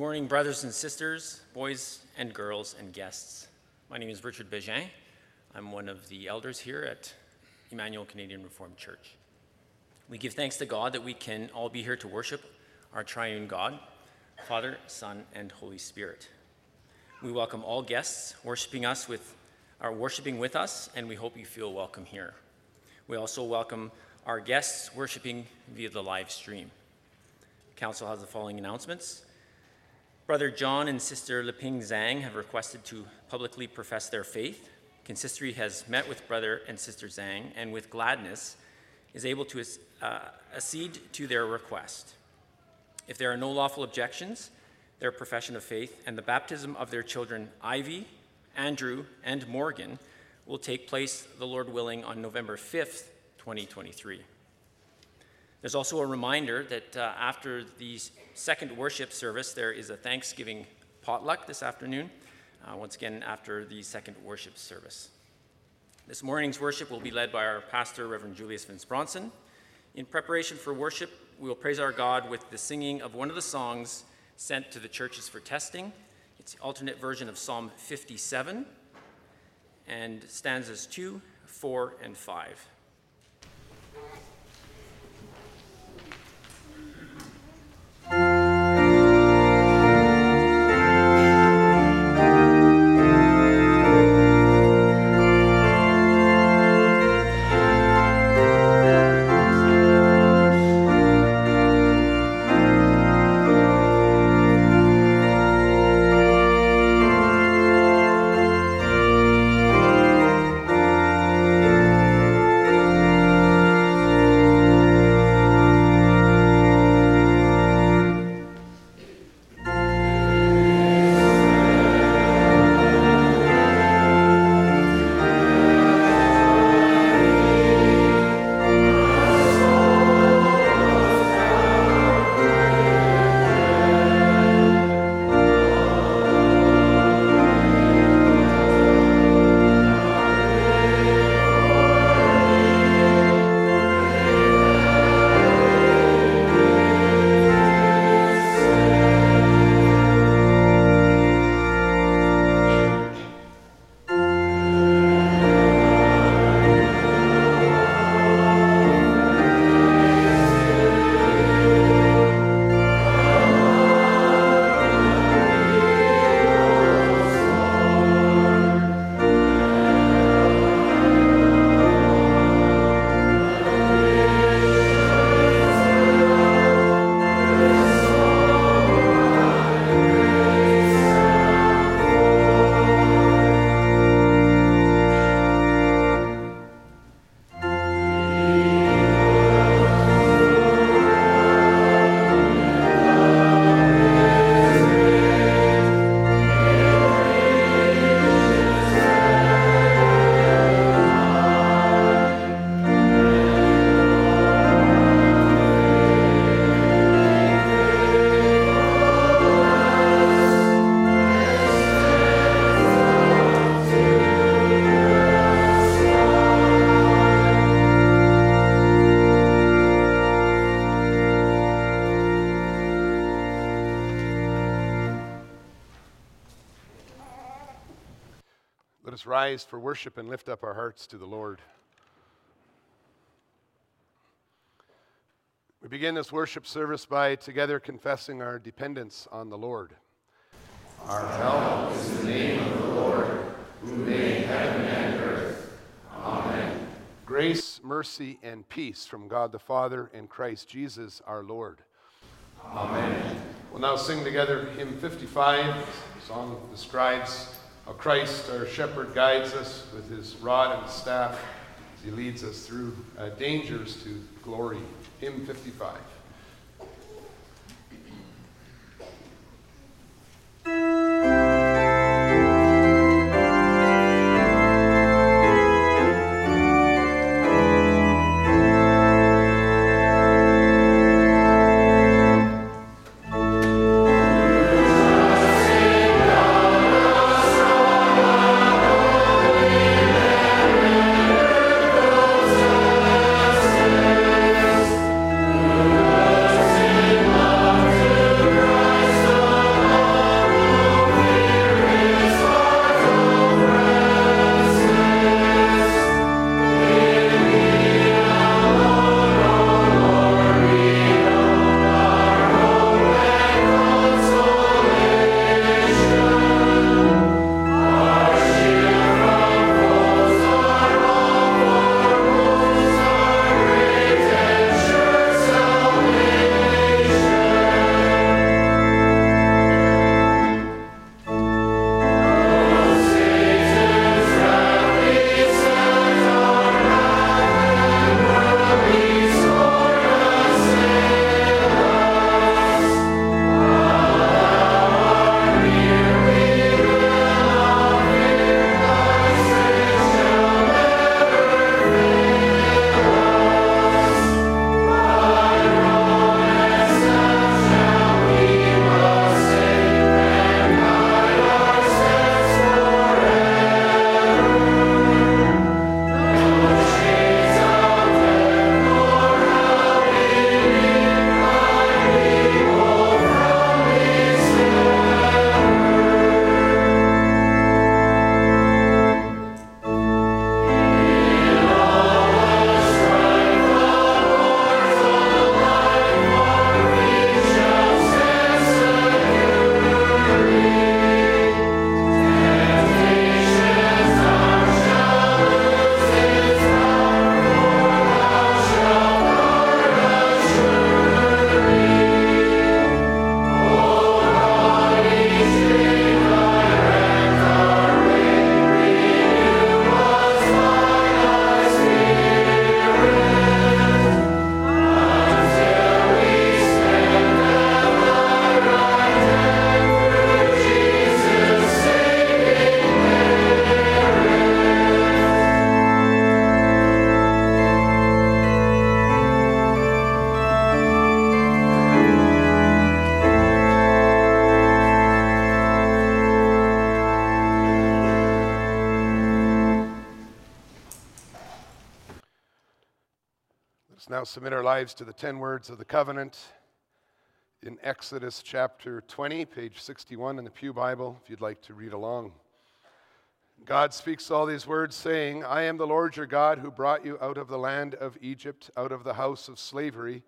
morning, brothers and sisters, boys and girls, and guests. My name is Richard Bégin. I'm one of the elders here at Emmanuel Canadian Reformed Church. We give thanks to God that we can all be here to worship our triune God, Father, Son, and Holy Spirit. We welcome all guests worshiping us with are worshiping with us, and we hope you feel welcome here. We also welcome our guests worshiping via the live stream. Council has the following announcements. Brother John and Sister Leping Zhang have requested to publicly profess their faith. Consistory has met with Brother and Sister Zhang and with gladness is able to uh, accede to their request. If there are no lawful objections, their profession of faith and the baptism of their children Ivy, Andrew, and Morgan will take place, the Lord willing, on November 5th, 2023. There's also a reminder that uh, after the second worship service, there is a Thanksgiving potluck this afternoon, uh, once again after the second worship service. This morning's worship will be led by our pastor, Reverend Julius VanSpronsen. In preparation for worship, we will praise our God with the singing of one of the songs sent to the churches for testing. It's the alternate version of Psalm 57 and stanzas 2, 4, and 5. Rise for worship and lift up our hearts to the Lord. We begin this worship service by together confessing our dependence on the Lord. Our help is the name of the Lord, who made heaven and earth. Amen. Grace, mercy, and peace from God the Father and Christ Jesus our Lord. Amen. We'll now sing together hymn 55, song of the scribes. How Christ, our shepherd, guides us with his rod and staff as he leads us through uh, dangers to glory. Hymn 55. Now submit our lives to the 10 words of the covenant in Exodus chapter 20, page 61 in the Pew Bible, if you'd like to read along. God speaks all these words, saying, I am the Lord your God who brought you out of the land of Egypt, out of the house of slavery.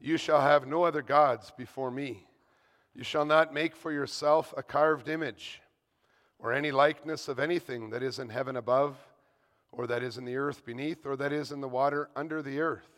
You shall have no other gods before me. You shall not make for yourself a carved image or any likeness of anything that is in heaven above, or that is in the earth beneath, or that is in the water under the earth.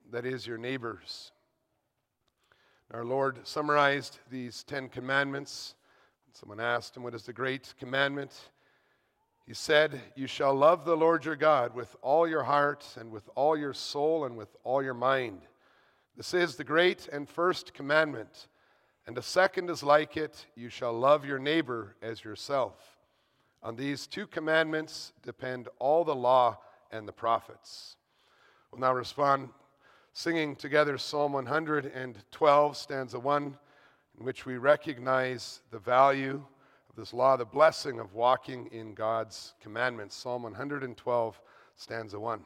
that is your neighbor's. Our Lord summarized these Ten Commandments. Someone asked him, What is the great commandment? He said, You shall love the Lord your God with all your heart and with all your soul and with all your mind. This is the great and first commandment. And a second is like it you shall love your neighbor as yourself. On these two commandments depend all the law and the prophets. We'll now respond singing together Psalm 112, stanza 1, in which we recognize the value of this law, the blessing of walking in God's commandments. Psalm 112, stanza 1.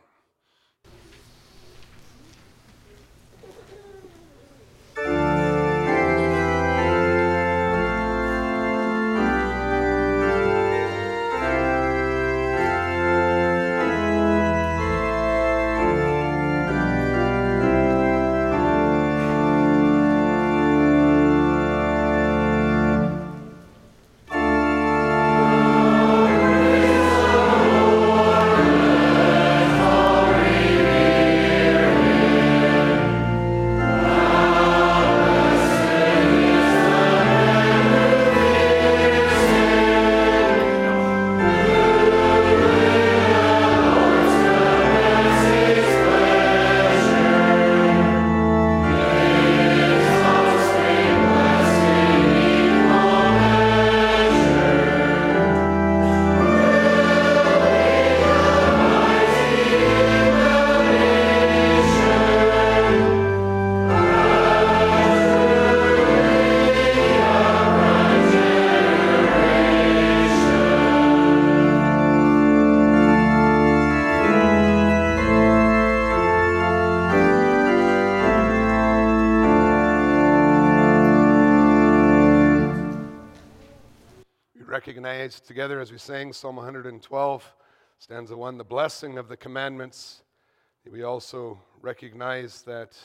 Together as we sang Psalm 112, stanza 1, the blessing of the commandments. We also recognize that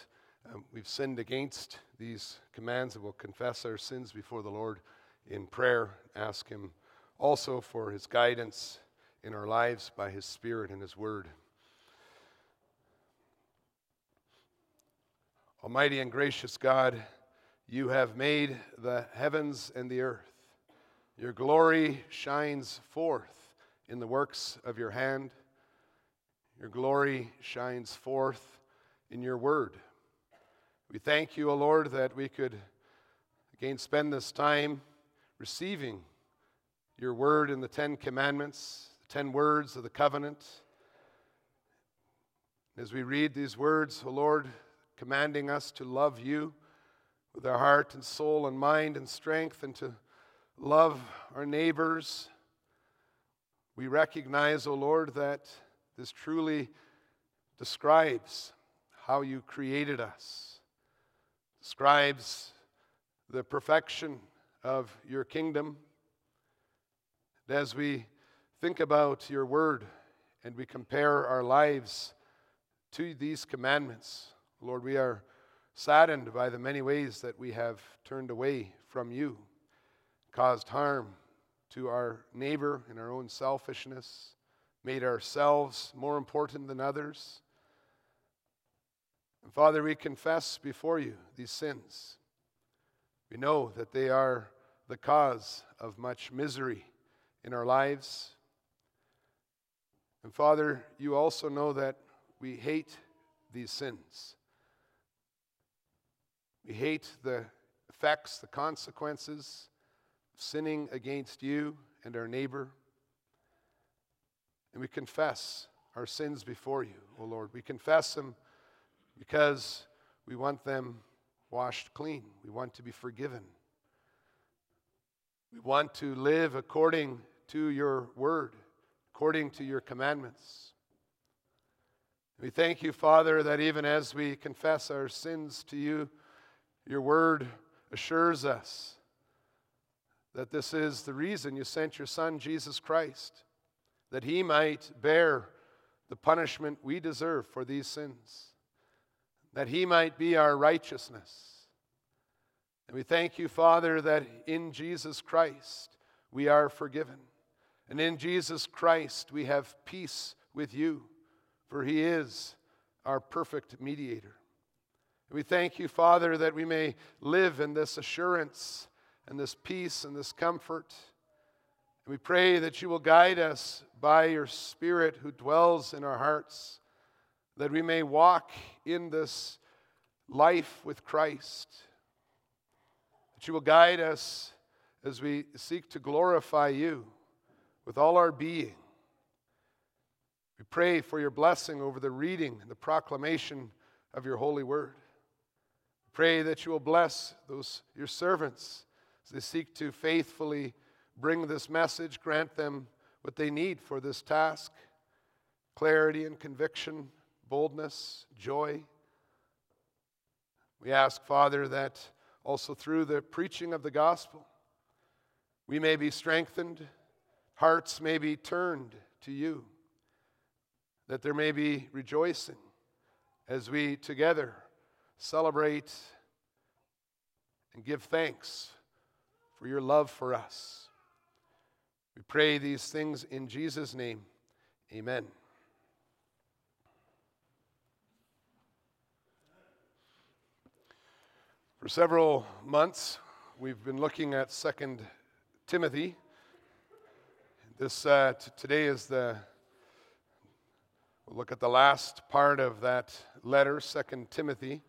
um, we've sinned against these commands and will confess our sins before the Lord in prayer. Ask Him also for His guidance in our lives by His Spirit and His Word. Almighty and gracious God, you have made the heavens and the earth. Your glory shines forth in the works of your hand. Your glory shines forth in your word. We thank you, O Lord, that we could again spend this time receiving your word in the Ten Commandments, the ten words of the covenant. As we read these words, O Lord, commanding us to love you with our heart and soul and mind and strength and to love our neighbors. We recognize, O oh Lord, that this truly describes how you created us, describes the perfection of your kingdom. And as we think about your word and we compare our lives to these commandments, Lord, we are saddened by the many ways that we have turned away from you, caused harm to our neighbor in our own selfishness, made ourselves more important than others. And Father, we confess before you these sins. We know that they are the cause of much misery in our lives. And Father, you also know that we hate these sins. We hate the effects, the consequences sinning against you and our neighbor. And we confess our sins before you, O Lord. We confess them because we want them washed clean. We want to be forgiven. We want to live according to your word, according to your commandments. We thank you, Father, that even as we confess our sins to you, your word assures us that this is the reason you sent your Son, Jesus Christ, that he might bear the punishment we deserve for these sins, that he might be our righteousness. And we thank you, Father, that in Jesus Christ we are forgiven. And in Jesus Christ we have peace with you, for he is our perfect mediator. And we thank you, Father, that we may live in this assurance and this peace and this comfort. And we pray that you will guide us by your Spirit who dwells in our hearts, that we may walk in this life with Christ, that you will guide us as we seek to glorify you with all our being. We pray for your blessing over the reading and the proclamation of your holy word. Pray that you will bless those your servants as they seek to faithfully bring this message, grant them what they need for this task clarity and conviction, boldness, joy. We ask, Father, that also through the preaching of the gospel, we may be strengthened, hearts may be turned to you, that there may be rejoicing as we together celebrate and give thanks for your love for us. We pray these things in Jesus' name. Amen. For several months, we've been looking at Second Timothy. This uh, t- today is the we'll look at the last part of that letter, Second Timothy.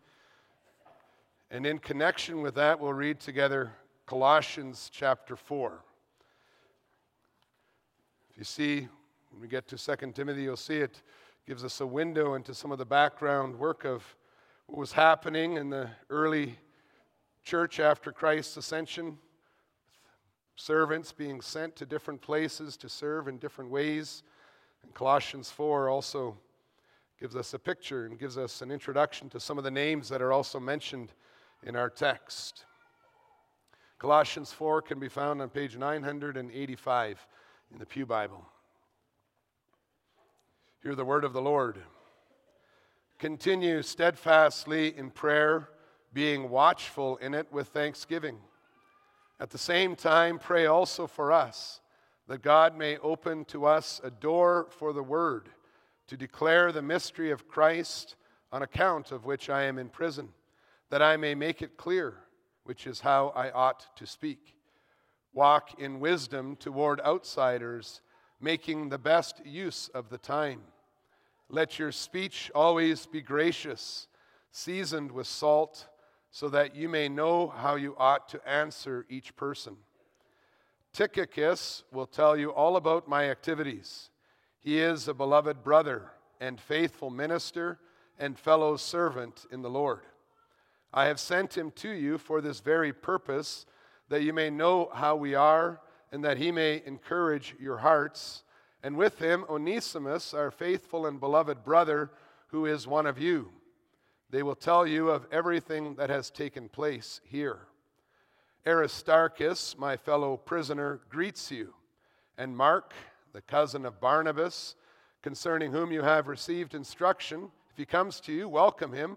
And in connection with that, we'll read together Colossians chapter 4. If you see, when we get to 2 Timothy, you'll see it gives us a window into some of the background work of what was happening in the early church after Christ's ascension. Servants being sent to different places to serve in different ways. And Colossians 4 also gives us a picture and gives us an introduction to some of the names that are also mentioned in our text. Colossians 4 can be found on page 985 in the Pew Bible. Hear the word of the Lord. Continue steadfastly in prayer, being watchful in it with thanksgiving. At the same time, pray also for us, that God may open to us a door for the word, to declare the mystery of Christ, on account of which I am in prison that I may make it clear, which is how I ought to speak. Walk in wisdom toward outsiders, making the best use of the time. Let your speech always be gracious, seasoned with salt, so that you may know how you ought to answer each person. Tychicus will tell you all about my activities. He is a beloved brother and faithful minister and fellow servant in the Lord. I have sent him to you for this very purpose, that you may know how we are, and that he may encourage your hearts. And with him, Onesimus, our faithful and beloved brother, who is one of you. They will tell you of everything that has taken place here. Aristarchus, my fellow prisoner, greets you, and Mark, the cousin of Barnabas, concerning whom you have received instruction. If he comes to you, welcome him.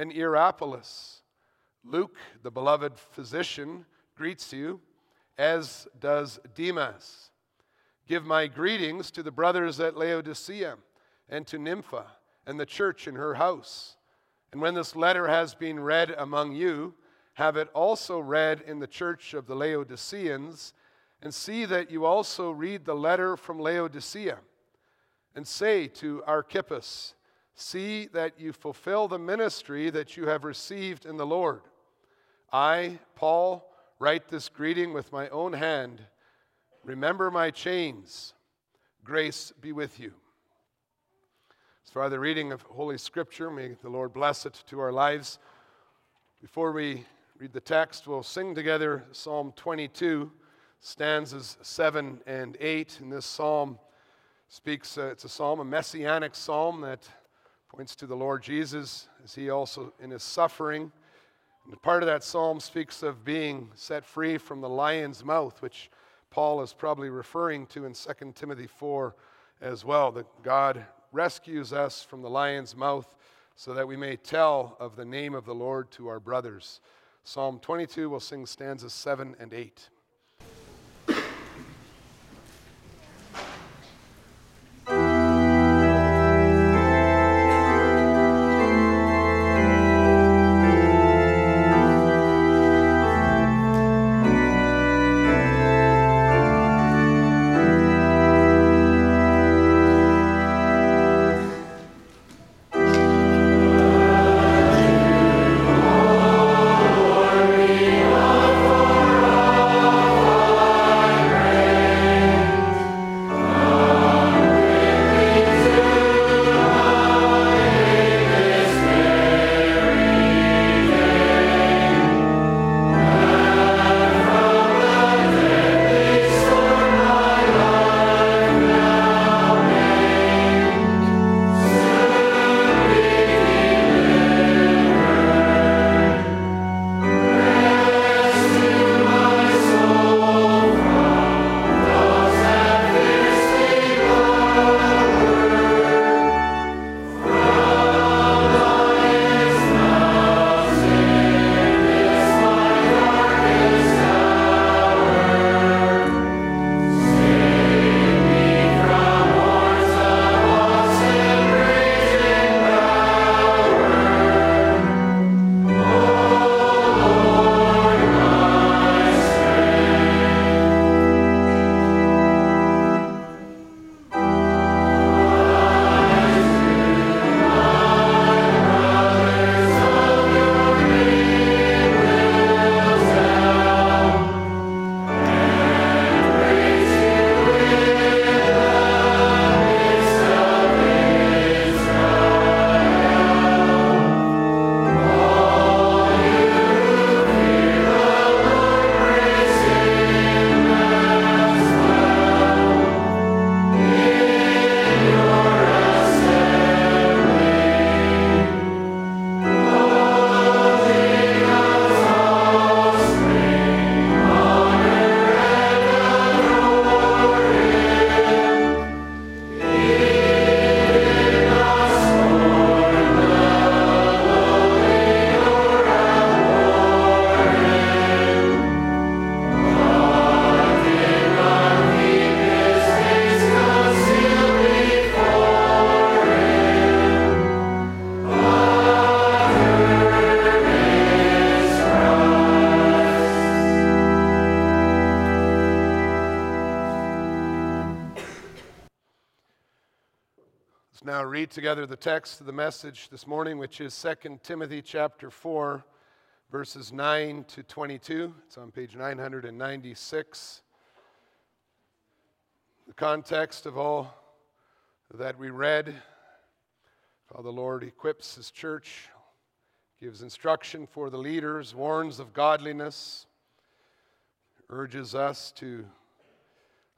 and Hierapolis. Luke, the beloved physician, greets you, as does Demas. Give my greetings to the brothers at Laodicea and to Nympha and the church in her house. And when this letter has been read among you, have it also read in the church of the Laodiceans, and see that you also read the letter from Laodicea. And say to Archippus, See that you fulfill the ministry that you have received in the Lord. I, Paul, write this greeting with my own hand. Remember my chains. Grace be with you. As far as the reading of Holy Scripture, may the Lord bless it to our lives. Before we read the text, we'll sing together Psalm 22, stanzas 7 and 8. And this psalm speaks, uh, it's a psalm, a messianic psalm that points to the Lord Jesus as he also in his suffering. And part of that psalm speaks of being set free from the lion's mouth, which Paul is probably referring to in 2 Timothy 4 as well, that God rescues us from the lion's mouth so that we may tell of the name of the Lord to our brothers. Psalm 22 we'll sing stanzas 7 and 8. Read together the text of the message this morning, which is 2 Timothy chapter 4, verses 9 to 22. It's on page 996. The context of all that we read, how the Lord equips his church, gives instruction for the leaders, warns of godliness, urges us to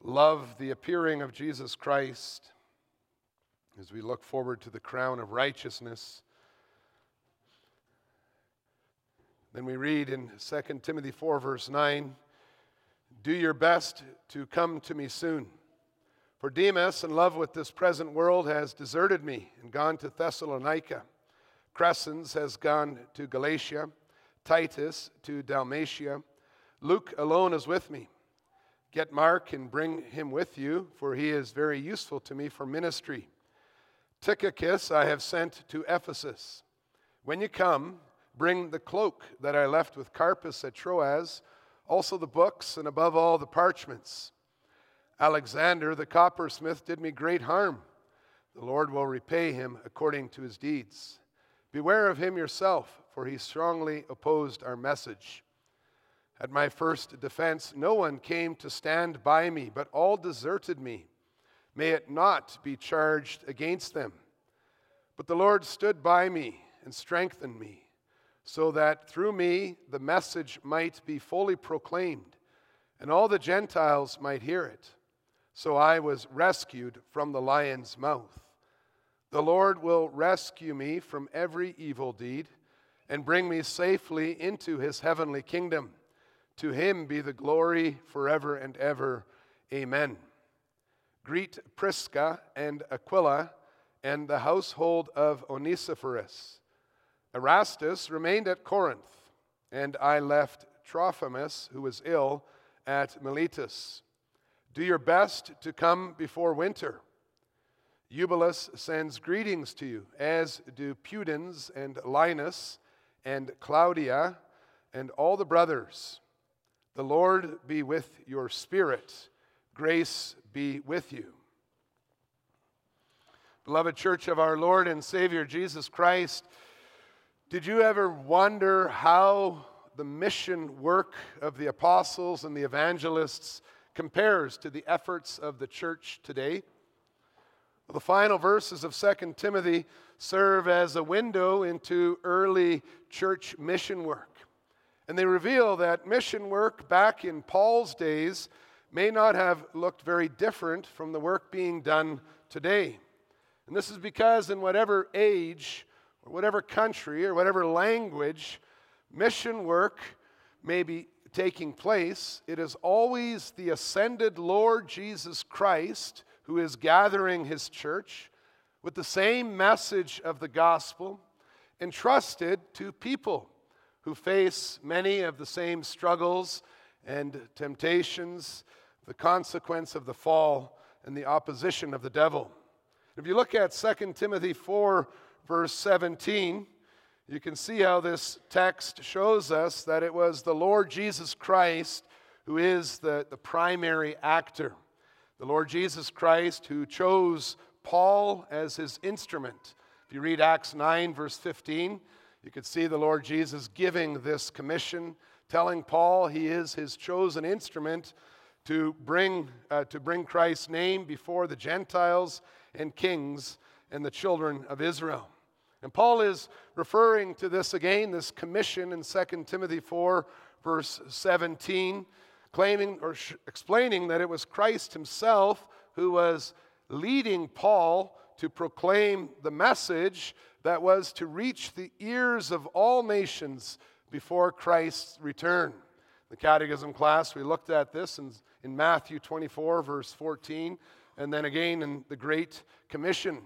love the appearing of Jesus Christ as we look forward to the crown of righteousness. Then we read in 2 Timothy 4, verse 9 Do your best to come to me soon. For Demas, in love with this present world, has deserted me and gone to Thessalonica. Crescens has gone to Galatia, Titus to Dalmatia. Luke alone is with me. Get Mark and bring him with you, for he is very useful to me for ministry. Tychicus I have sent to Ephesus. When you come, bring the cloak that I left with Carpus at Troas, also the books, and above all the parchments. Alexander the coppersmith did me great harm. The Lord will repay him according to his deeds. Beware of him yourself, for he strongly opposed our message. At my first defense, no one came to stand by me, but all deserted me. May it not be charged against them. But the Lord stood by me and strengthened me, so that through me the message might be fully proclaimed, and all the Gentiles might hear it. So I was rescued from the lion's mouth. The Lord will rescue me from every evil deed and bring me safely into his heavenly kingdom. To him be the glory forever and ever. Amen. Greet Prisca and Aquila and the household of Onesiphorus. Erastus remained at Corinth, and I left Trophimus, who was ill, at Miletus. Do your best to come before winter. Eubulus sends greetings to you, as do Pudens and Linus and Claudia and all the brothers. The Lord be with your spirit. Grace be with you. Beloved church of our Lord and Savior Jesus Christ, did you ever wonder how the mission work of the apostles and the evangelists compares to the efforts of the church today? Well, the final verses of 2 Timothy serve as a window into early church mission work. And they reveal that mission work back in Paul's days may not have looked very different from the work being done today. And this is because, in whatever age, or whatever country, or whatever language mission work may be taking place, it is always the ascended Lord Jesus Christ who is gathering his church with the same message of the gospel entrusted to people who face many of the same struggles and temptations the consequence of the fall and the opposition of the devil. If you look at 2 Timothy 4, verse 17, you can see how this text shows us that it was the Lord Jesus Christ who is the, the primary actor. The Lord Jesus Christ who chose Paul as his instrument. If you read Acts 9, verse 15, you could see the Lord Jesus giving this commission, telling Paul he is his chosen instrument to bring, uh, to bring Christ's name before the Gentiles and kings and the children of Israel. And Paul is referring to this again, this commission in 2 Timothy 4, verse 17, claiming or sh- explaining that it was Christ himself who was leading Paul to proclaim the message that was to reach the ears of all nations before Christ's return. The catechism class, we looked at this in in Matthew 24, verse 14, and then again in the Great Commission.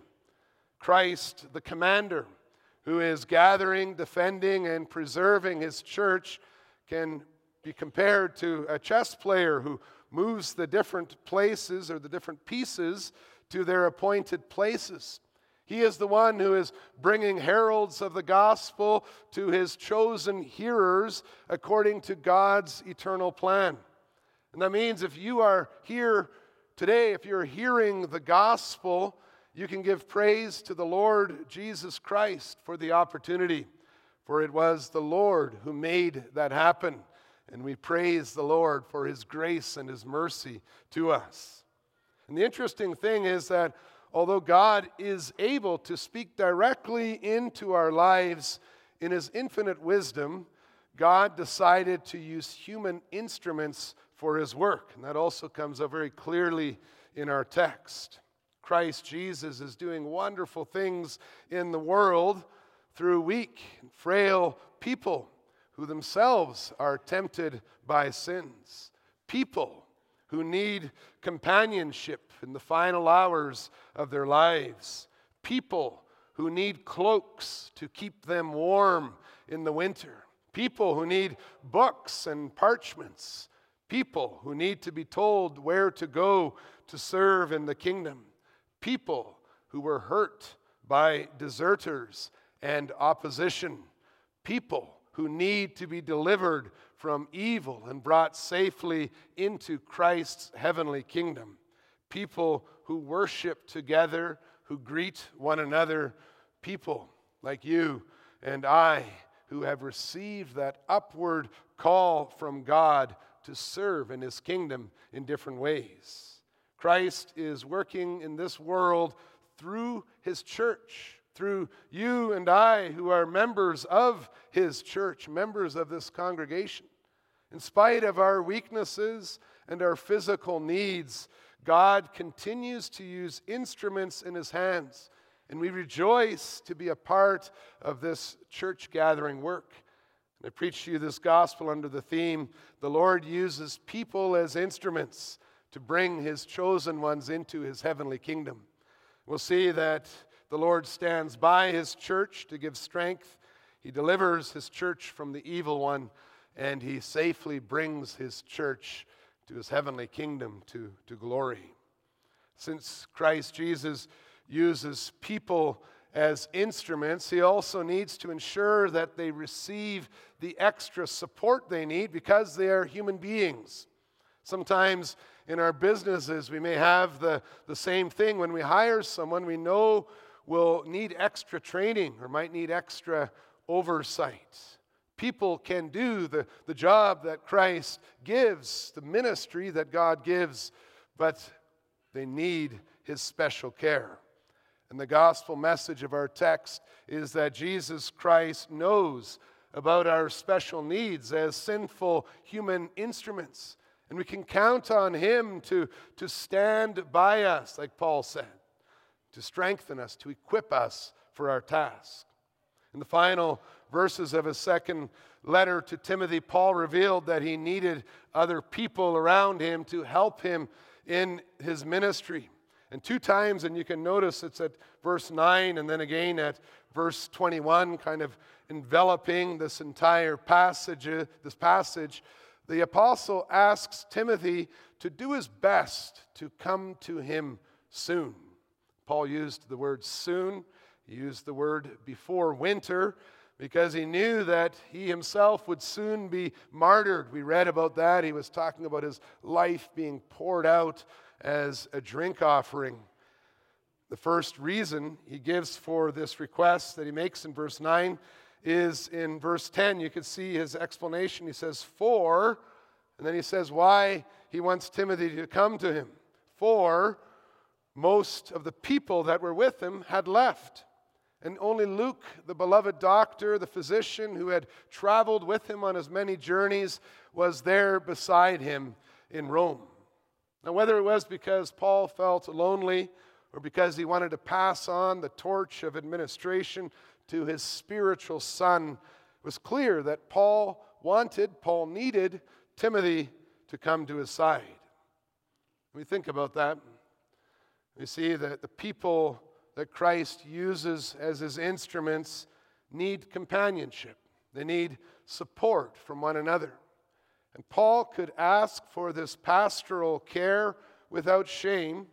Christ, the commander, who is gathering, defending, and preserving his church, can be compared to a chess player who moves the different places or the different pieces to their appointed places. He is the one who is bringing heralds of the gospel to his chosen hearers according to God's eternal plan. And that means if you are here today, if you're hearing the gospel, you can give praise to the Lord Jesus Christ for the opportunity, for it was the Lord who made that happen. And we praise the Lord for his grace and his mercy to us. And the interesting thing is that although God is able to speak directly into our lives in his infinite wisdom, God decided to use human instruments for his work. And that also comes out very clearly in our text. Christ Jesus is doing wonderful things in the world through weak and frail people who themselves are tempted by sins. People who need companionship in the final hours of their lives. People who need cloaks to keep them warm in the winter. People who need books and parchments. People who need to be told where to go to serve in the kingdom people who were hurt by deserters and opposition, people who need to be delivered from evil and brought safely into Christ's heavenly kingdom, people who worship together, who greet one another, people like you and I who have received that upward call from God to serve in His kingdom in different ways. Christ is working in this world through his church, through you and I, who are members of his church, members of this congregation. In spite of our weaknesses and our physical needs, God continues to use instruments in his hands, and we rejoice to be a part of this church gathering work. And I preach to you this gospel under the theme The Lord uses people as instruments to bring his chosen ones into his heavenly kingdom. We'll see that the Lord stands by his church to give strength. He delivers his church from the evil one, and he safely brings his church to his heavenly kingdom to, to glory. Since Christ Jesus uses people as instruments, he also needs to ensure that they receive the extra support they need because they are human beings. Sometimes in our businesses, we may have the, the same thing. When we hire someone we know will need extra training or might need extra oversight. People can do the, the job that Christ gives, the ministry that God gives, but they need his special care. And the gospel message of our text is that Jesus Christ knows about our special needs as sinful human instruments. And we can count on Him to, to stand by us, like Paul said, to strengthen us, to equip us for our task. And the final verses of his second letter to Timothy, Paul revealed that he needed other people around him to help him in his ministry. And two times, and you can notice it's at verse 9 and then again at verse 21, kind of enveloping this entire passage, this passage the apostle asks Timothy to do his best to come to him soon. Paul used the word soon, he used the word before winter because he knew that he himself would soon be martyred. We read about that. He was talking about his life being poured out as a drink offering. The first reason he gives for this request that he makes in verse 9 is in verse 10. You can see his explanation. He says, For, and then he says why he wants Timothy to come to him. For most of the people that were with him had left. And only Luke, the beloved doctor, the physician who had traveled with him on his many journeys, was there beside him in Rome. Now, whether it was because Paul felt lonely or because he wanted to pass on the torch of administration to his spiritual son, it was clear that Paul wanted, Paul needed Timothy to come to his side. We think about that, we see that the people that Christ uses as his instruments need companionship, they need support from one another. And Paul could ask for this pastoral care without shame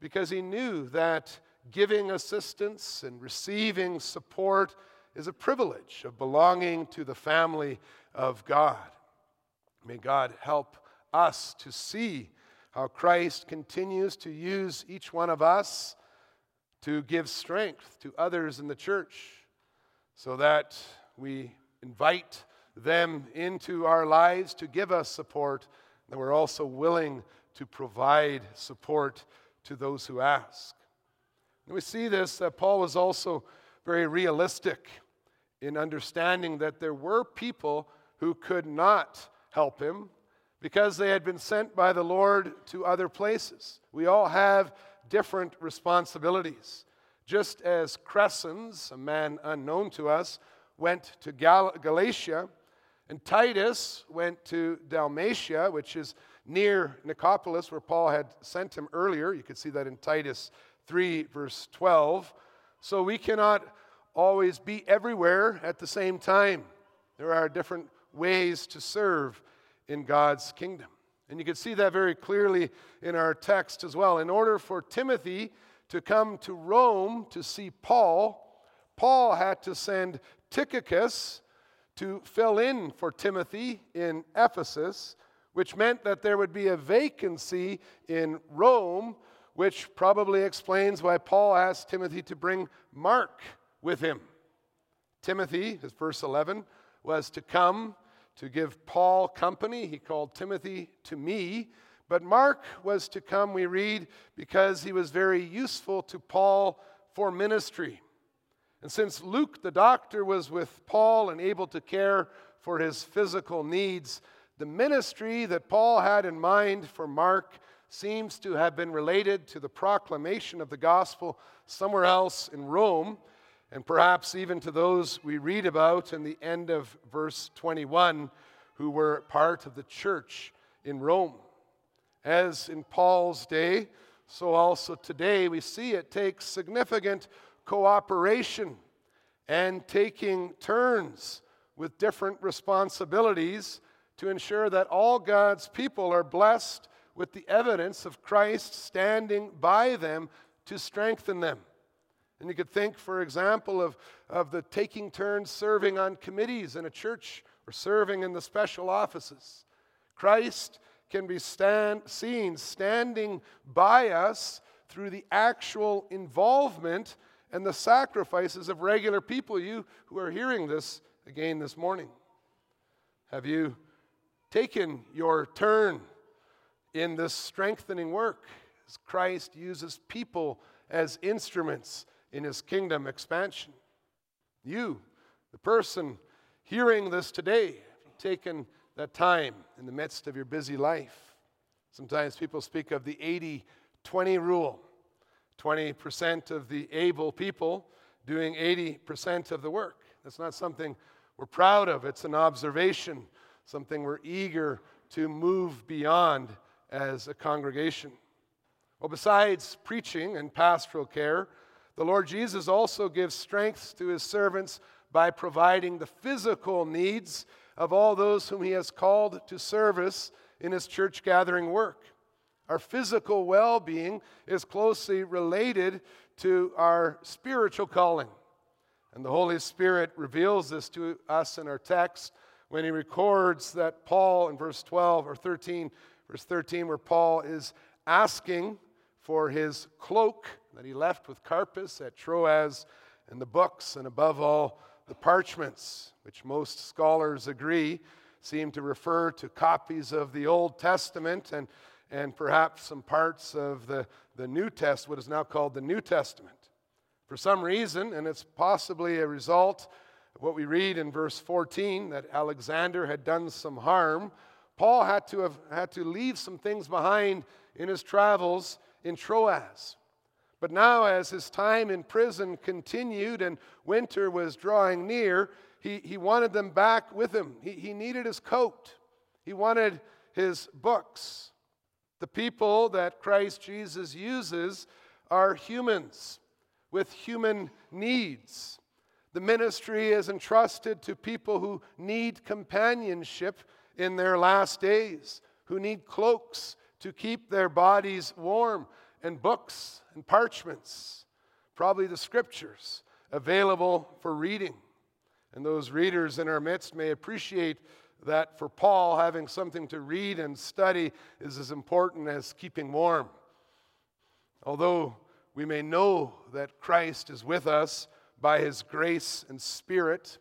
because he knew that giving assistance and receiving support is a privilege of belonging to the family of God. May God help us to see how Christ continues to use each one of us to give strength to others in the church so that we invite them into our lives to give us support, and we're also willing to provide support to those who ask. And we see this that Paul was also very realistic in understanding that there were people who could not help him because they had been sent by the Lord to other places. We all have different responsibilities. Just as Crescens, a man unknown to us, went to Gal- Galatia, and Titus went to Dalmatia, which is near Nicopolis, where Paul had sent him earlier. You can see that in Titus 3, verse 12. So we cannot always be everywhere at the same time. There are different ways to serve in God's kingdom. And you can see that very clearly in our text as well. In order for Timothy to come to Rome to see Paul, Paul had to send Tychicus to fill in for Timothy in Ephesus, which meant that there would be a vacancy in Rome, which probably explains why Paul asked Timothy to bring Mark with him. Timothy, as verse 11, was to come to give Paul company. He called Timothy to me. But Mark was to come, we read, because he was very useful to Paul for ministry. And since Luke the doctor was with Paul and able to care for his physical needs, the ministry that Paul had in mind for Mark seems to have been related to the proclamation of the gospel somewhere else in Rome and perhaps even to those we read about in the end of verse 21 who were part of the church in Rome. As in Paul's day, so also today we see it takes significant cooperation and taking turns with different responsibilities to ensure that all God's people are blessed with the evidence of Christ standing by them to strengthen them. And you could think, for example, of, of the taking turns serving on committees in a church or serving in the special offices. Christ can be stand, seen standing by us through the actual involvement and the sacrifices of regular people. You who are hearing this again this morning. Have you taken your turn in this strengthening work as Christ uses people as instruments in his kingdom expansion. You, the person hearing this today, taken that time in the midst of your busy life. Sometimes people speak of the 80 20 rule 20% of the able people doing 80% of the work. That's not something we're proud of, it's an observation, something we're eager to move beyond as a congregation. Well, besides preaching and pastoral care, the Lord Jesus also gives strength to his servants by providing the physical needs of all those whom he has called to service in his church gathering work. Our physical well being is closely related to our spiritual calling. And the Holy Spirit reveals this to us in our text when he records that Paul in verse 12 or 13, verse 13, where Paul is asking for his cloak that he left with Carpus at Troas, and the books, and above all, the parchments, which most scholars agree seem to refer to copies of the Old Testament and, and perhaps some parts of the, the New Testament, what is now called the New Testament. For some reason, and it's possibly a result of what we read in verse 14, that Alexander had done some harm, Paul had to, have, had to leave some things behind in his travels in Troas. But now, as his time in prison continued and winter was drawing near, he, he wanted them back with him. He, he needed his coat, he wanted his books. The people that Christ Jesus uses are humans with human needs. The ministry is entrusted to people who need companionship in their last days, who need cloaks to keep their bodies warm, and books and parchments, probably the scriptures, available for reading. And those readers in our midst may appreciate that for Paul, having something to read and study is as important as keeping warm. Although we may know that Christ is with us by his grace and spirit,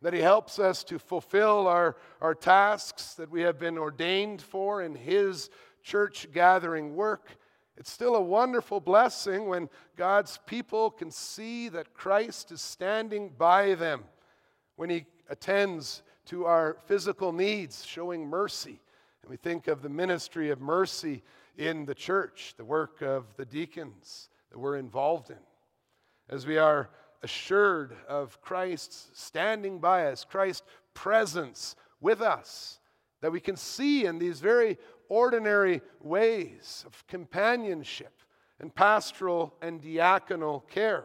that he helps us to fulfill our, our tasks that we have been ordained for in his church gathering work. It's still a wonderful blessing when God's people can see that Christ is standing by them, when he attends to our physical needs, showing mercy. And we think of the ministry of mercy in the church, the work of the deacons that we're involved in. As we are assured of Christ's standing by us, Christ's presence with us, that we can see in these very ordinary ways of companionship and pastoral and diaconal care.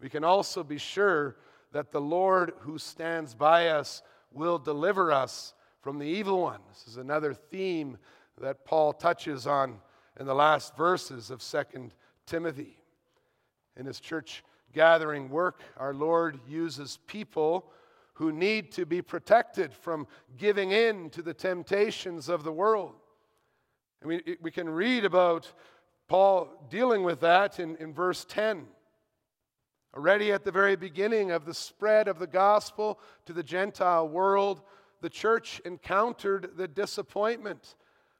We can also be sure that the Lord who stands by us will deliver us from the evil one. This is another theme that Paul touches on in the last verses of 2 Timothy. In his church gathering work, our Lord uses people who need to be protected from giving in to the temptations of the world. And we, we can read about Paul dealing with that in, in verse 10. Already at the very beginning of the spread of the gospel to the Gentile world, the church encountered the disappointment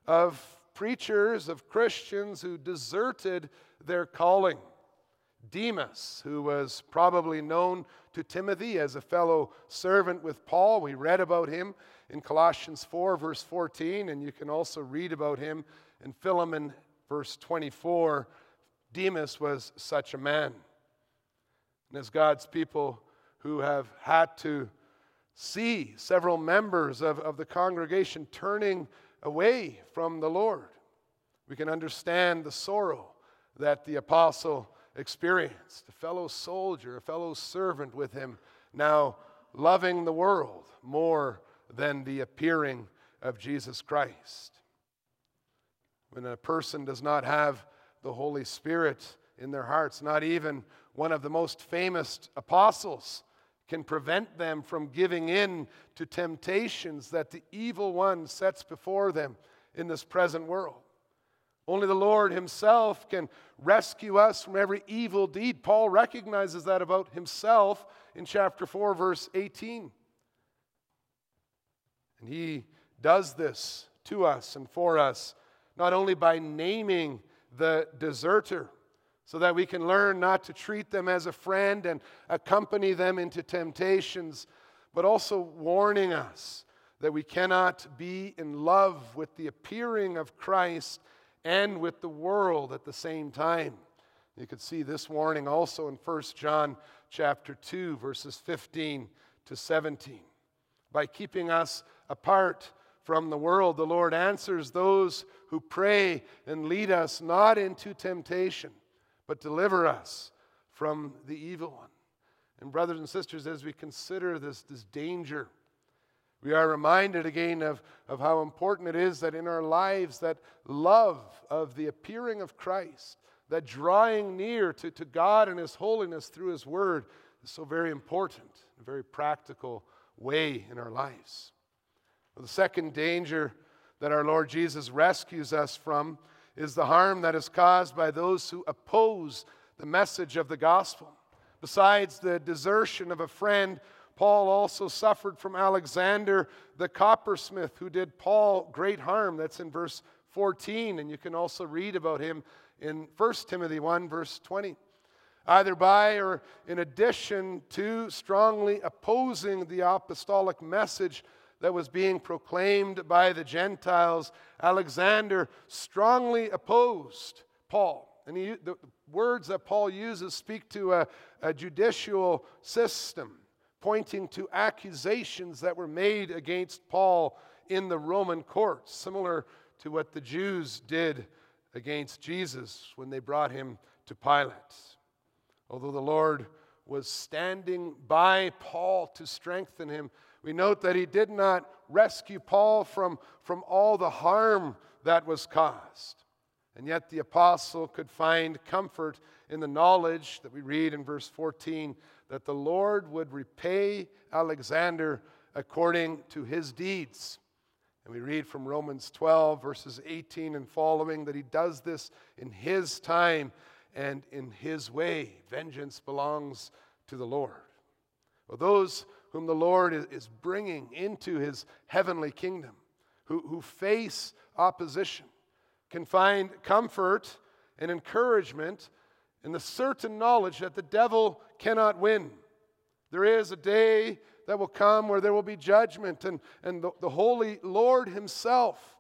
of preachers, of Christians who deserted their calling. Demas, who was probably known to Timothy as a fellow servant with Paul, we read about him in Colossians 4, verse 14, and you can also read about him in Philemon, verse 24. Demas was such a man. And as God's people who have had to see several members of, of the congregation turning away from the Lord, we can understand the sorrow that the apostle experienced. A fellow soldier, a fellow servant with him, now loving the world more than the appearing of Jesus Christ. When a person does not have the Holy Spirit in their hearts, not even one of the most famous apostles can prevent them from giving in to temptations that the evil one sets before them in this present world. Only the Lord Himself can rescue us from every evil deed. Paul recognizes that about himself in chapter 4, verse 18. And He does this to us and for us, not only by naming the deserter, so that we can learn not to treat them as a friend and accompany them into temptations, but also warning us that we cannot be in love with the appearing of Christ and with the world at the same time. You could see this warning also in 1 John chapter 2 verses 15 to 17. By keeping us apart from the world, the Lord answers those who pray and lead us not into temptation but deliver us from the evil one. And, brothers and sisters, as we consider this, this danger, we are reminded again of, of how important it is that in our lives that love of the appearing of Christ, that drawing near to, to God and His holiness through His Word is so very important, a very practical way in our lives. The second danger that our Lord Jesus rescues us from is the harm that is caused by those who oppose the message of the gospel. Besides the desertion of a friend, Paul also suffered from Alexander the coppersmith, who did Paul great harm. That's in verse 14, and you can also read about him in 1 Timothy 1, verse 20. Either by or in addition to strongly opposing the apostolic message that was being proclaimed by the Gentiles, Alexander strongly opposed Paul. And he, the words that Paul uses speak to a, a judicial system, pointing to accusations that were made against Paul in the Roman courts, similar to what the Jews did against Jesus when they brought him to Pilate. Although the Lord was standing by Paul to strengthen him, we note that he did not rescue Paul from, from all the harm that was caused. And yet the apostle could find comfort in the knowledge that we read in verse 14 that the Lord would repay Alexander according to his deeds. And we read from Romans 12, verses 18 and following, that he does this in his time and in his way. Vengeance belongs to the Lord. Well, those whom the Lord is bringing into his heavenly kingdom, who, who face opposition, can find comfort and encouragement in the certain knowledge that the devil cannot win. There is a day that will come where there will be judgment, and, and the, the Holy Lord Himself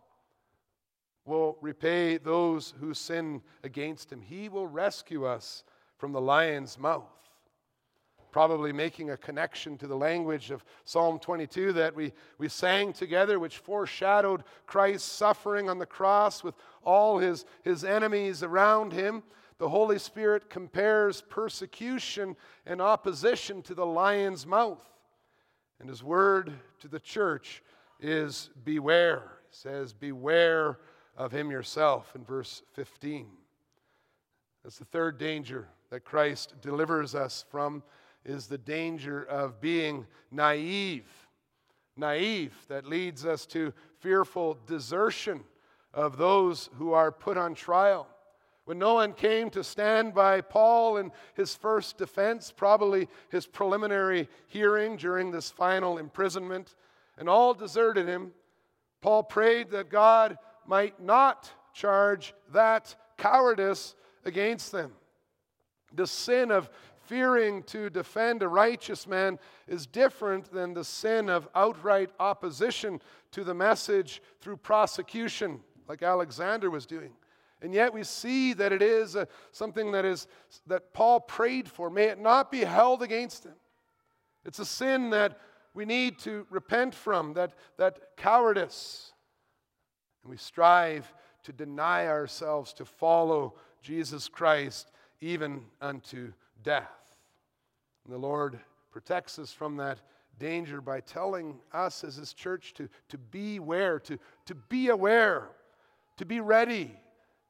will repay those who sin against Him. He will rescue us from the lion's mouth. Probably making a connection to the language of Psalm 22 that we, we sang together, which foreshadowed Christ's suffering on the cross with all his, his enemies around him. The Holy Spirit compares persecution and opposition to the lion's mouth. And his word to the church is beware. He says, Beware of him yourself in verse 15. That's the third danger that Christ delivers us from is the danger of being naive. Naive that leads us to fearful desertion of those who are put on trial. When no one came to stand by Paul in his first defense, probably his preliminary hearing during this final imprisonment, and all deserted him, Paul prayed that God might not charge that cowardice against them. The sin of fearing to defend a righteous man is different than the sin of outright opposition to the message through prosecution, like Alexander was doing. And yet we see that it is a, something that is that Paul prayed for. May it not be held against him. It's a sin that we need to repent from, that, that cowardice. And we strive to deny ourselves to follow Jesus Christ even unto death. And the Lord protects us from that danger by telling us as his church to, to beware, to, to be aware, to be ready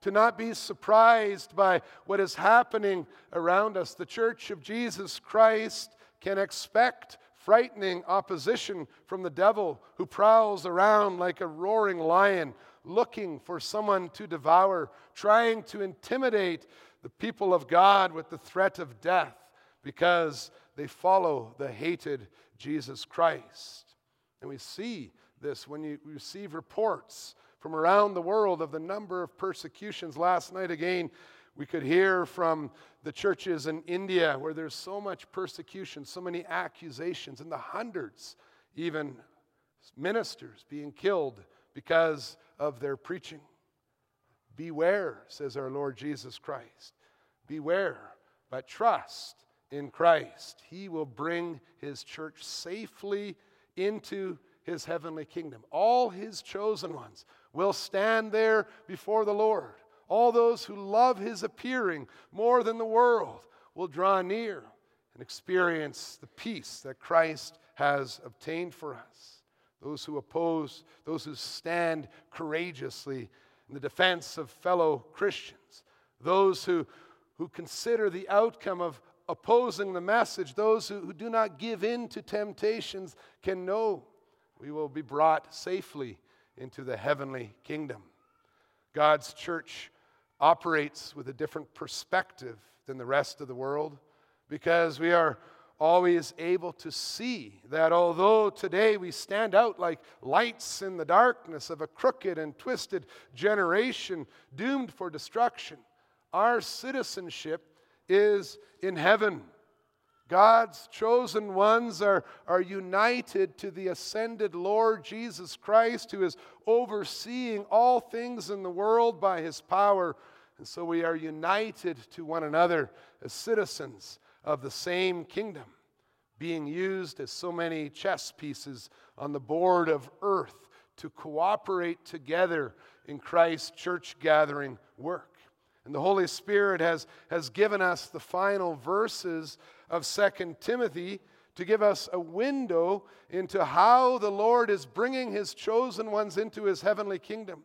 to not be surprised by what is happening around us. The church of Jesus Christ can expect frightening opposition from the devil who prowls around like a roaring lion, looking for someone to devour, trying to intimidate the people of God with the threat of death because they follow the hated Jesus Christ. And we see this when you receive reports from around the world of the number of persecutions. Last night, again, we could hear from the churches in India where there's so much persecution, so many accusations, and the hundreds, even ministers being killed because of their preaching. Beware, says our Lord Jesus Christ. Beware, but trust in Christ. He will bring his church safely into his heavenly kingdom. All his chosen ones will stand there before the Lord. All those who love his appearing more than the world will draw near and experience the peace that Christ has obtained for us. Those who oppose, those who stand courageously in the defense of fellow Christians, those who, who consider the outcome of opposing the message, those who, who do not give in to temptations, can know we will be brought safely into the heavenly kingdom. God's church operates with a different perspective than the rest of the world because we are always able to see that although today we stand out like lights in the darkness of a crooked and twisted generation doomed for destruction, our citizenship is in heaven. God's chosen ones are, are united to the ascended Lord Jesus Christ, who is overseeing all things in the world by his power. And so we are united to one another as citizens of the same kingdom, being used as so many chess pieces on the board of earth to cooperate together in Christ's church gathering work. And the Holy Spirit has, has given us the final verses of Second Timothy to give us a window into how the Lord is bringing his chosen ones into his heavenly kingdom.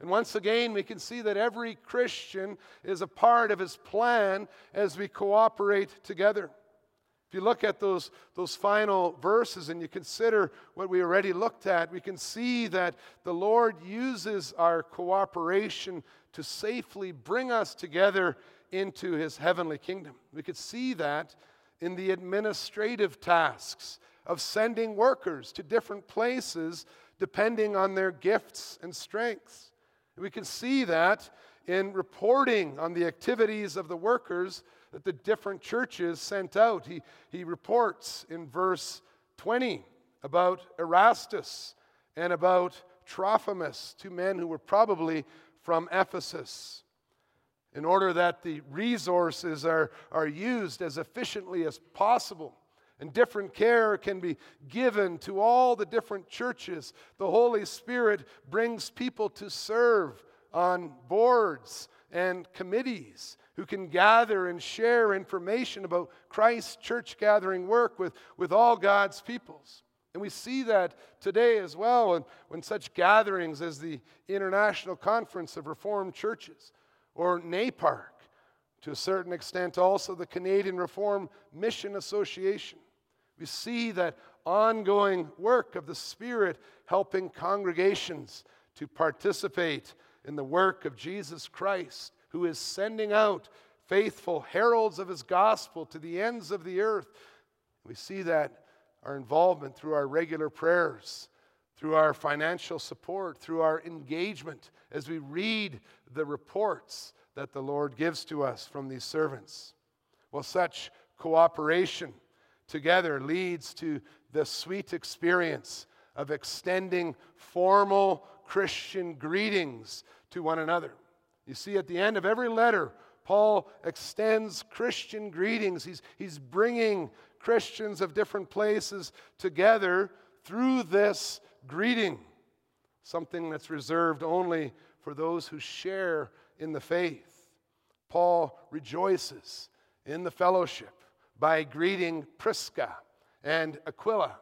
And once again, we can see that every Christian is a part of his plan as we cooperate together. If you look at those, those final verses and you consider what we already looked at, we can see that the Lord uses our cooperation to safely bring us together into his heavenly kingdom. We could see that in the administrative tasks of sending workers to different places depending on their gifts and strengths. We can see that in reporting on the activities of the workers that the different churches sent out. He, he reports in verse 20 about Erastus and about Trophimus, two men who were probably from Ephesus. In order that the resources are, are used as efficiently as possible and different care can be given to all the different churches, the Holy Spirit brings people to serve on boards and committees who can gather and share information about Christ's church gathering work with, with all God's peoples. And we see that today as well and when such gatherings as the International Conference of Reformed Churches or NAPARC, to a certain extent also the Canadian Reformed Mission Association. We see that ongoing work of the Spirit helping congregations to participate in the work of Jesus Christ, who is sending out faithful heralds of his gospel to the ends of the earth. We see that our involvement through our regular prayers, through our financial support, through our engagement as we read the reports that the Lord gives to us from these servants. Well, such cooperation together leads to the sweet experience of extending formal Christian greetings to one another. You see, at the end of every letter, Paul extends Christian greetings. He's, he's bringing Christians of different places together through this greeting, something that's reserved only for those who share in the faith. Paul rejoices in the fellowship by greeting Prisca and Aquila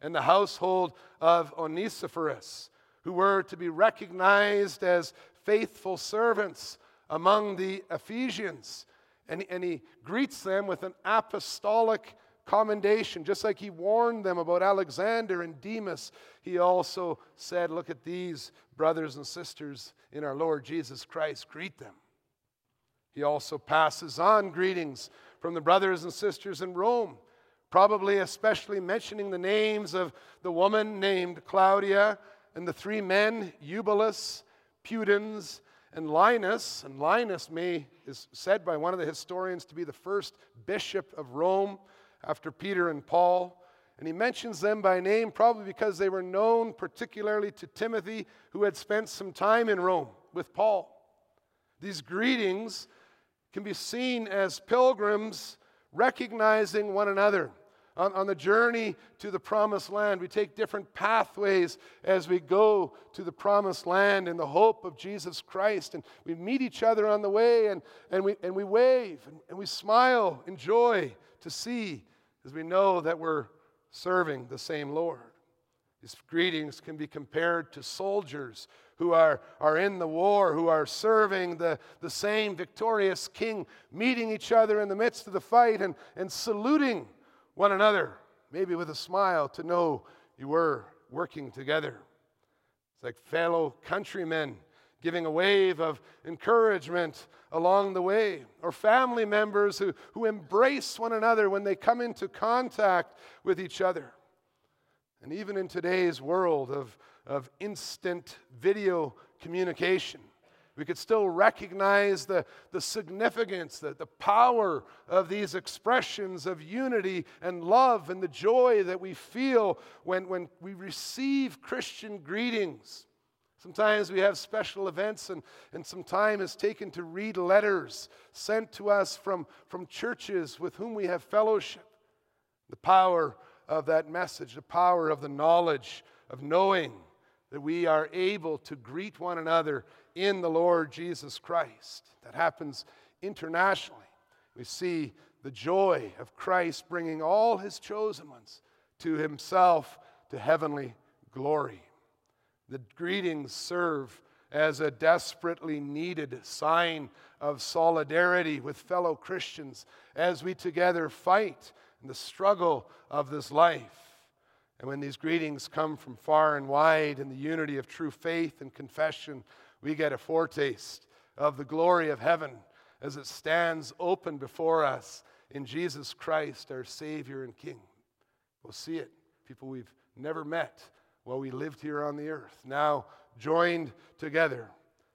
and the household of Onesiphorus, who were to be recognized as faithful servants among the Ephesians. And, and he greets them with an apostolic commendation. Just like he warned them about Alexander and Demas, he also said, Look at these brothers and sisters in our Lord Jesus Christ, greet them. He also passes on greetings from the brothers and sisters in Rome, probably especially mentioning the names of the woman named Claudia and the three men, Eubulus, Pudens, and Linus. And Linus may is said by one of the historians to be the first bishop of Rome after Peter and Paul. And he mentions them by name probably because they were known particularly to Timothy, who had spent some time in Rome with Paul. These greetings can be seen as pilgrims recognizing one another. On, on, the journey to the promised land, we take different pathways as we go to the promised land in the hope of Jesus Christ. And we meet each other on the way and, and, we, and we wave and, and we smile in joy to see as we know that we're serving the same Lord. These greetings can be compared to soldiers who are, are in the war, who are serving the, the same victorious king, meeting each other in the midst of the fight and, and saluting one another, maybe with a smile to know you were working together. It's like fellow countrymen giving a wave of encouragement along the way, or family members who, who embrace one another when they come into contact with each other. And even in today's world of of instant video communication. We could still recognize the, the significance, the, the power of these expressions of unity and love and the joy that we feel when, when we receive Christian greetings. Sometimes we have special events, and, and some time is taken to read letters sent to us from, from churches with whom we have fellowship. The power of that message, the power of the knowledge of knowing that we are able to greet one another in the Lord Jesus Christ. That happens internationally. We see the joy of Christ bringing all his chosen ones to himself to heavenly glory. The greetings serve as a desperately needed sign of solidarity with fellow Christians as we together fight in the struggle of this life. And when these greetings come from far and wide in the unity of true faith and confession, we get a foretaste of the glory of heaven as it stands open before us in Jesus Christ, our Savior and King. We'll see it. People we've never met while we lived here on the earth, now joined together,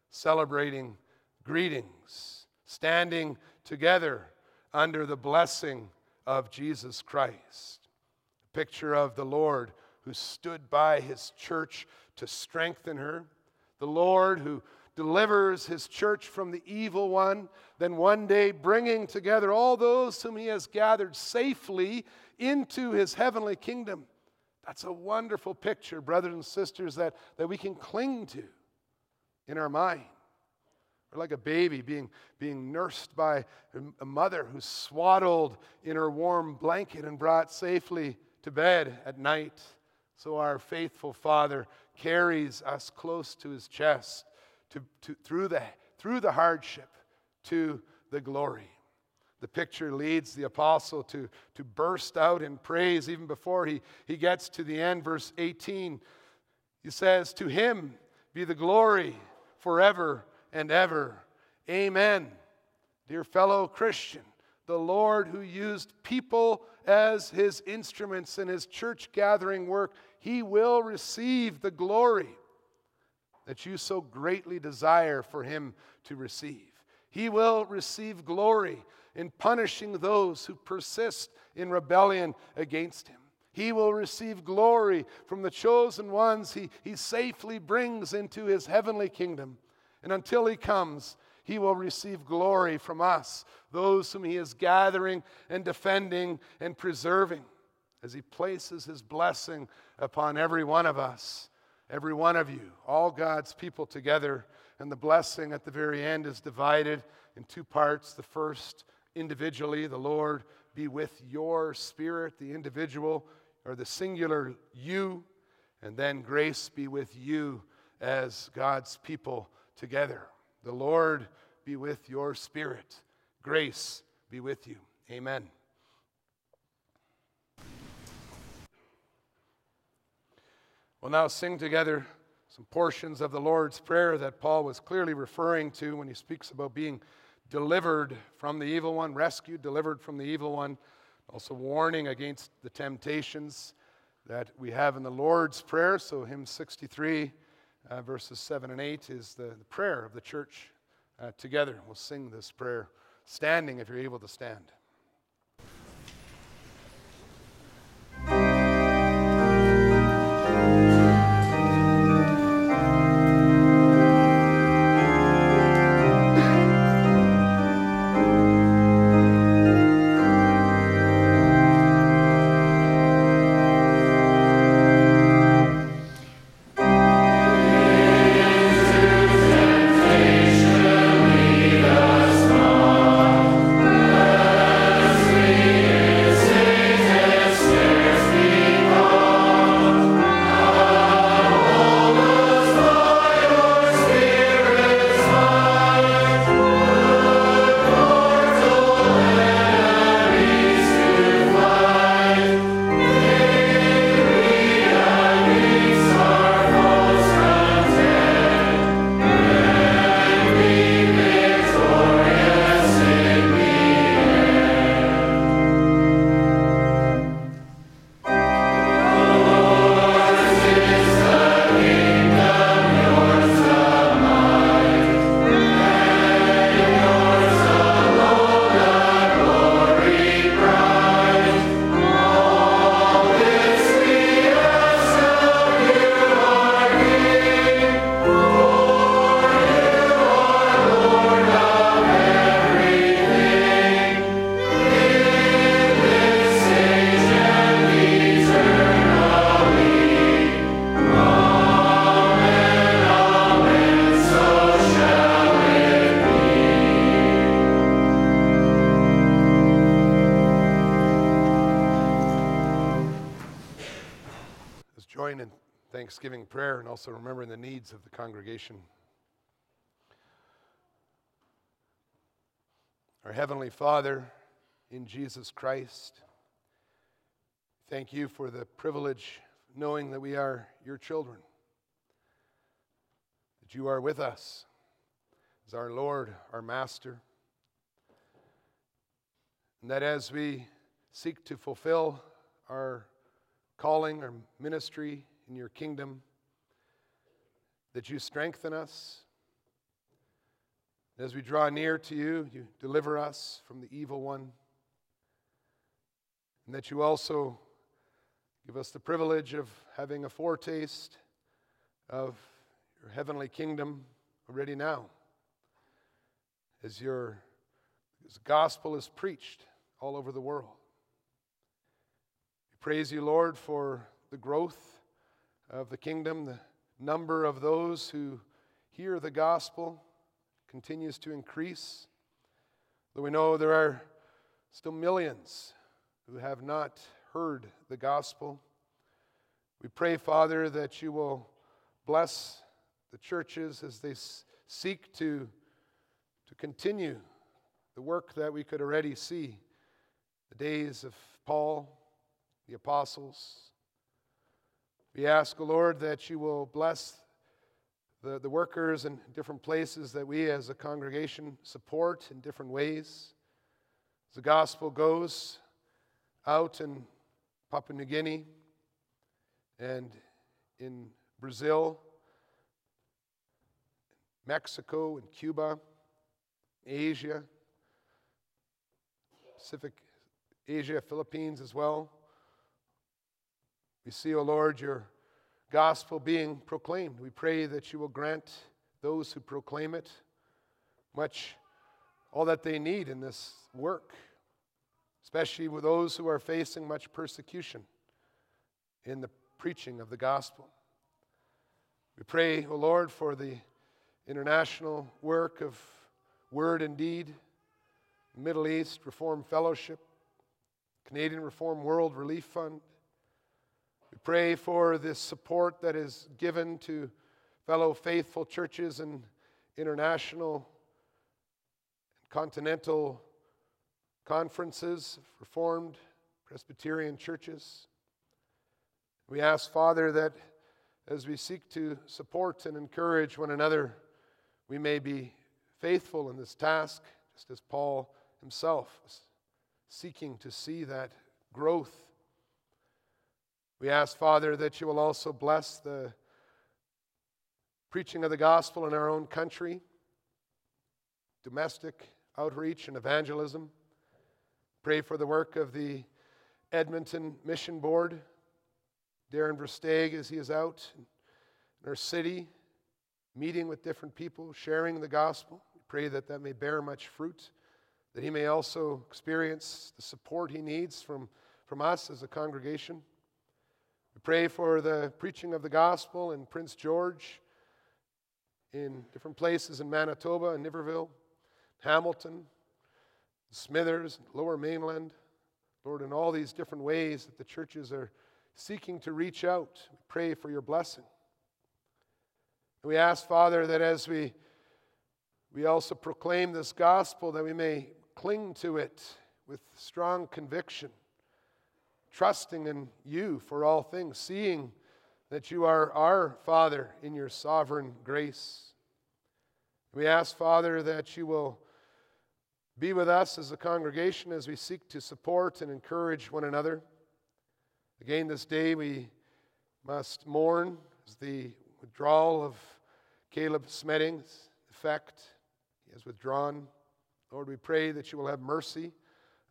celebrating greetings, standing together under the blessing of Jesus Christ. A picture of the Lord who stood by his church to strengthen her, the Lord who delivers his church from the evil one, then one day bringing together all those whom he has gathered safely into his heavenly kingdom. That's a wonderful picture, brothers and sisters, that, that we can cling to in our mind. Like a baby being, being nursed by a mother who's swaddled in her warm blanket and brought safely to bed at night. So our faithful Father carries us close to his chest to, to, through, the, through the hardship to the glory. The picture leads the apostle to, to burst out in praise even before he, he gets to the end. Verse 18, he says, To him be the glory forever and ever. Amen. Dear fellow Christian, the Lord who used people as his instruments in his church gathering work, he will receive the glory that you so greatly desire for him to receive. He will receive glory in punishing those who persist in rebellion against him. He will receive glory from the chosen ones he, he safely brings into his heavenly kingdom. And until he comes, he will receive glory from us, those whom he is gathering and defending and preserving, as he places his blessing upon every one of us, every one of you, all God's people together. And the blessing at the very end is divided in two parts. The first, individually, the Lord be with your spirit, the individual or the singular you, and then grace be with you as God's people together. The Lord be with your spirit. Grace be with you. Amen. We'll now sing together some portions of the Lord's Prayer that Paul was clearly referring to when he speaks about being delivered from the evil one, rescued, delivered from the evil one, also warning against the temptations that we have in the Lord's Prayer. So, hymn 63, uh, verses 7 and 8, is the, the prayer of the church uh, together. We'll sing this prayer standing if you're able to stand. Father, in Jesus Christ, thank you for the privilege knowing that we are your children, that you are with us as our Lord, our Master, And that as we seek to fulfill our calling, our ministry in your kingdom, that you strengthen us. As we draw near to you, you deliver us from the evil one. And that you also give us the privilege of having a foretaste of your heavenly kingdom already now. As your as gospel is preached all over the world. We praise you, Lord, for the growth of the kingdom, the number of those who hear the gospel continues to increase. Though we know there are still millions who have not heard the gospel. We pray, Father, that you will bless the churches as they seek to, to continue the work that we could already see the days of Paul, the apostles. We ask, O Lord, that you will bless the, the workers in different places that we as a congregation support in different ways. The gospel goes out in Papua New Guinea and in Brazil, Mexico and Cuba, Asia, Pacific Asia, Philippines as well. We see, O oh Lord, your gospel being proclaimed. We pray that you will grant those who proclaim it much, all that they need in this work, especially with those who are facing much persecution in the preaching of the gospel. We pray, O oh Lord, for the international work of word and deed, Middle East Reform Fellowship, Canadian Reform World Relief Fund. We pray for this support that is given to fellow faithful churches and international and continental conferences, Reformed Presbyterian churches. We ask, Father, that as we seek to support and encourage one another, we may be faithful in this task, just as Paul himself was seeking to see that growth we ask, Father, that you will also bless the preaching of the gospel in our own country, domestic outreach and evangelism. Pray for the work of the Edmonton Mission Board. Darren Versteeg, as he is out in our city, meeting with different people, sharing the gospel. We pray that that may bear much fruit, that he may also experience the support he needs from, from us as a congregation. We pray for the preaching of the gospel in Prince George, in different places in Manitoba and Niverville, Hamilton, Smithers, Lower Mainland. Lord, in all these different ways that the churches are seeking to reach out, we pray for your blessing. And we ask, Father, that as we, we also proclaim this gospel, that we may cling to it with strong conviction trusting in you for all things, seeing that you are our Father in your sovereign grace. We ask, Father, that you will be with us as a congregation as we seek to support and encourage one another. Again, this day we must mourn as the withdrawal of Caleb Smedding's effect. He has withdrawn. Lord, we pray that you will have mercy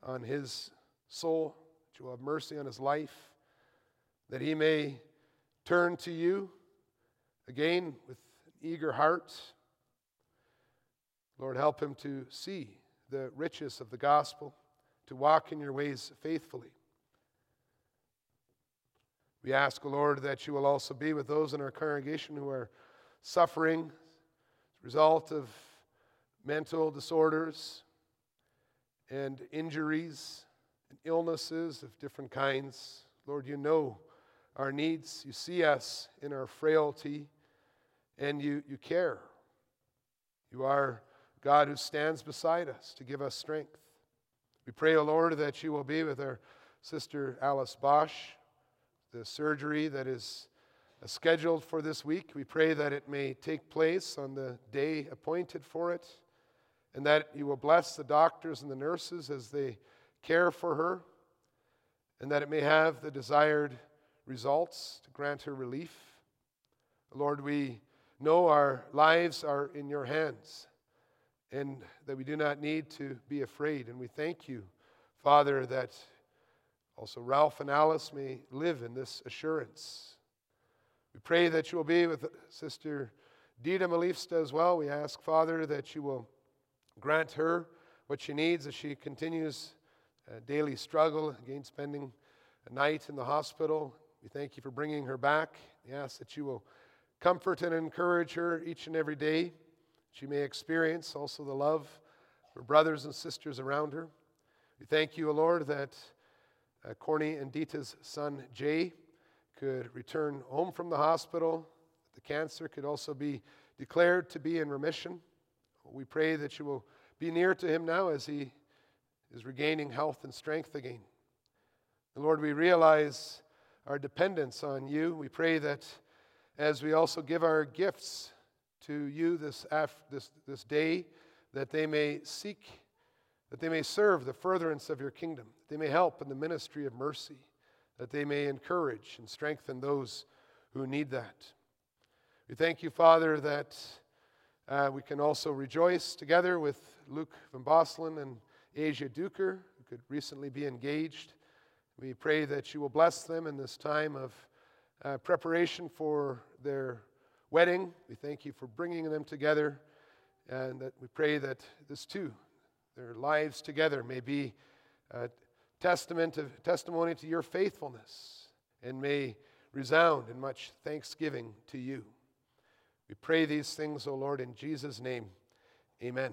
on his soul that you will have mercy on his life, that he may turn to you again with an eager heart. Lord, help him to see the riches of the gospel, to walk in your ways faithfully. We ask, Lord, that you will also be with those in our congregation who are suffering as a result of mental disorders and injuries and illnesses of different kinds. Lord, you know our needs. You see us in our frailty, and you, you care. You are God who stands beside us to give us strength. We pray, O Lord, that you will be with our sister Alice Bosch, the surgery that is uh, scheduled for this week. We pray that it may take place on the day appointed for it, and that you will bless the doctors and the nurses as they care for her and that it may have the desired results to grant her relief. Lord, we know our lives are in your hands and that we do not need to be afraid. And we thank you, Father, that also Ralph and Alice may live in this assurance. We pray that you will be with Sister Dita Malifsta as well. We ask, Father, that you will grant her what she needs as she continues daily struggle against spending a night in the hospital. We thank you for bringing her back. We ask that you will comfort and encourage her each and every day. She may experience also the love of her brothers and sisters around her. We thank you, O Lord, that uh, Corny and Dita's son Jay could return home from the hospital. The cancer could also be declared to be in remission. We pray that you will be near to him now as he is regaining health and strength again. And Lord, we realize our dependence on you. We pray that as we also give our gifts to you this, af- this, this day, that they may seek, that they may serve the furtherance of your kingdom, that they may help in the ministry of mercy, that they may encourage and strengthen those who need that. We thank you, Father, that uh, we can also rejoice together with Luke Van Bosselen and Asia Duker, who could recently be engaged. We pray that you will bless them in this time of uh, preparation for their wedding. We thank you for bringing them together, and that we pray that this too, their lives together, may be a testament of, testimony to your faithfulness and may resound in much thanksgiving to you. We pray these things, O Lord, in Jesus' name. Amen.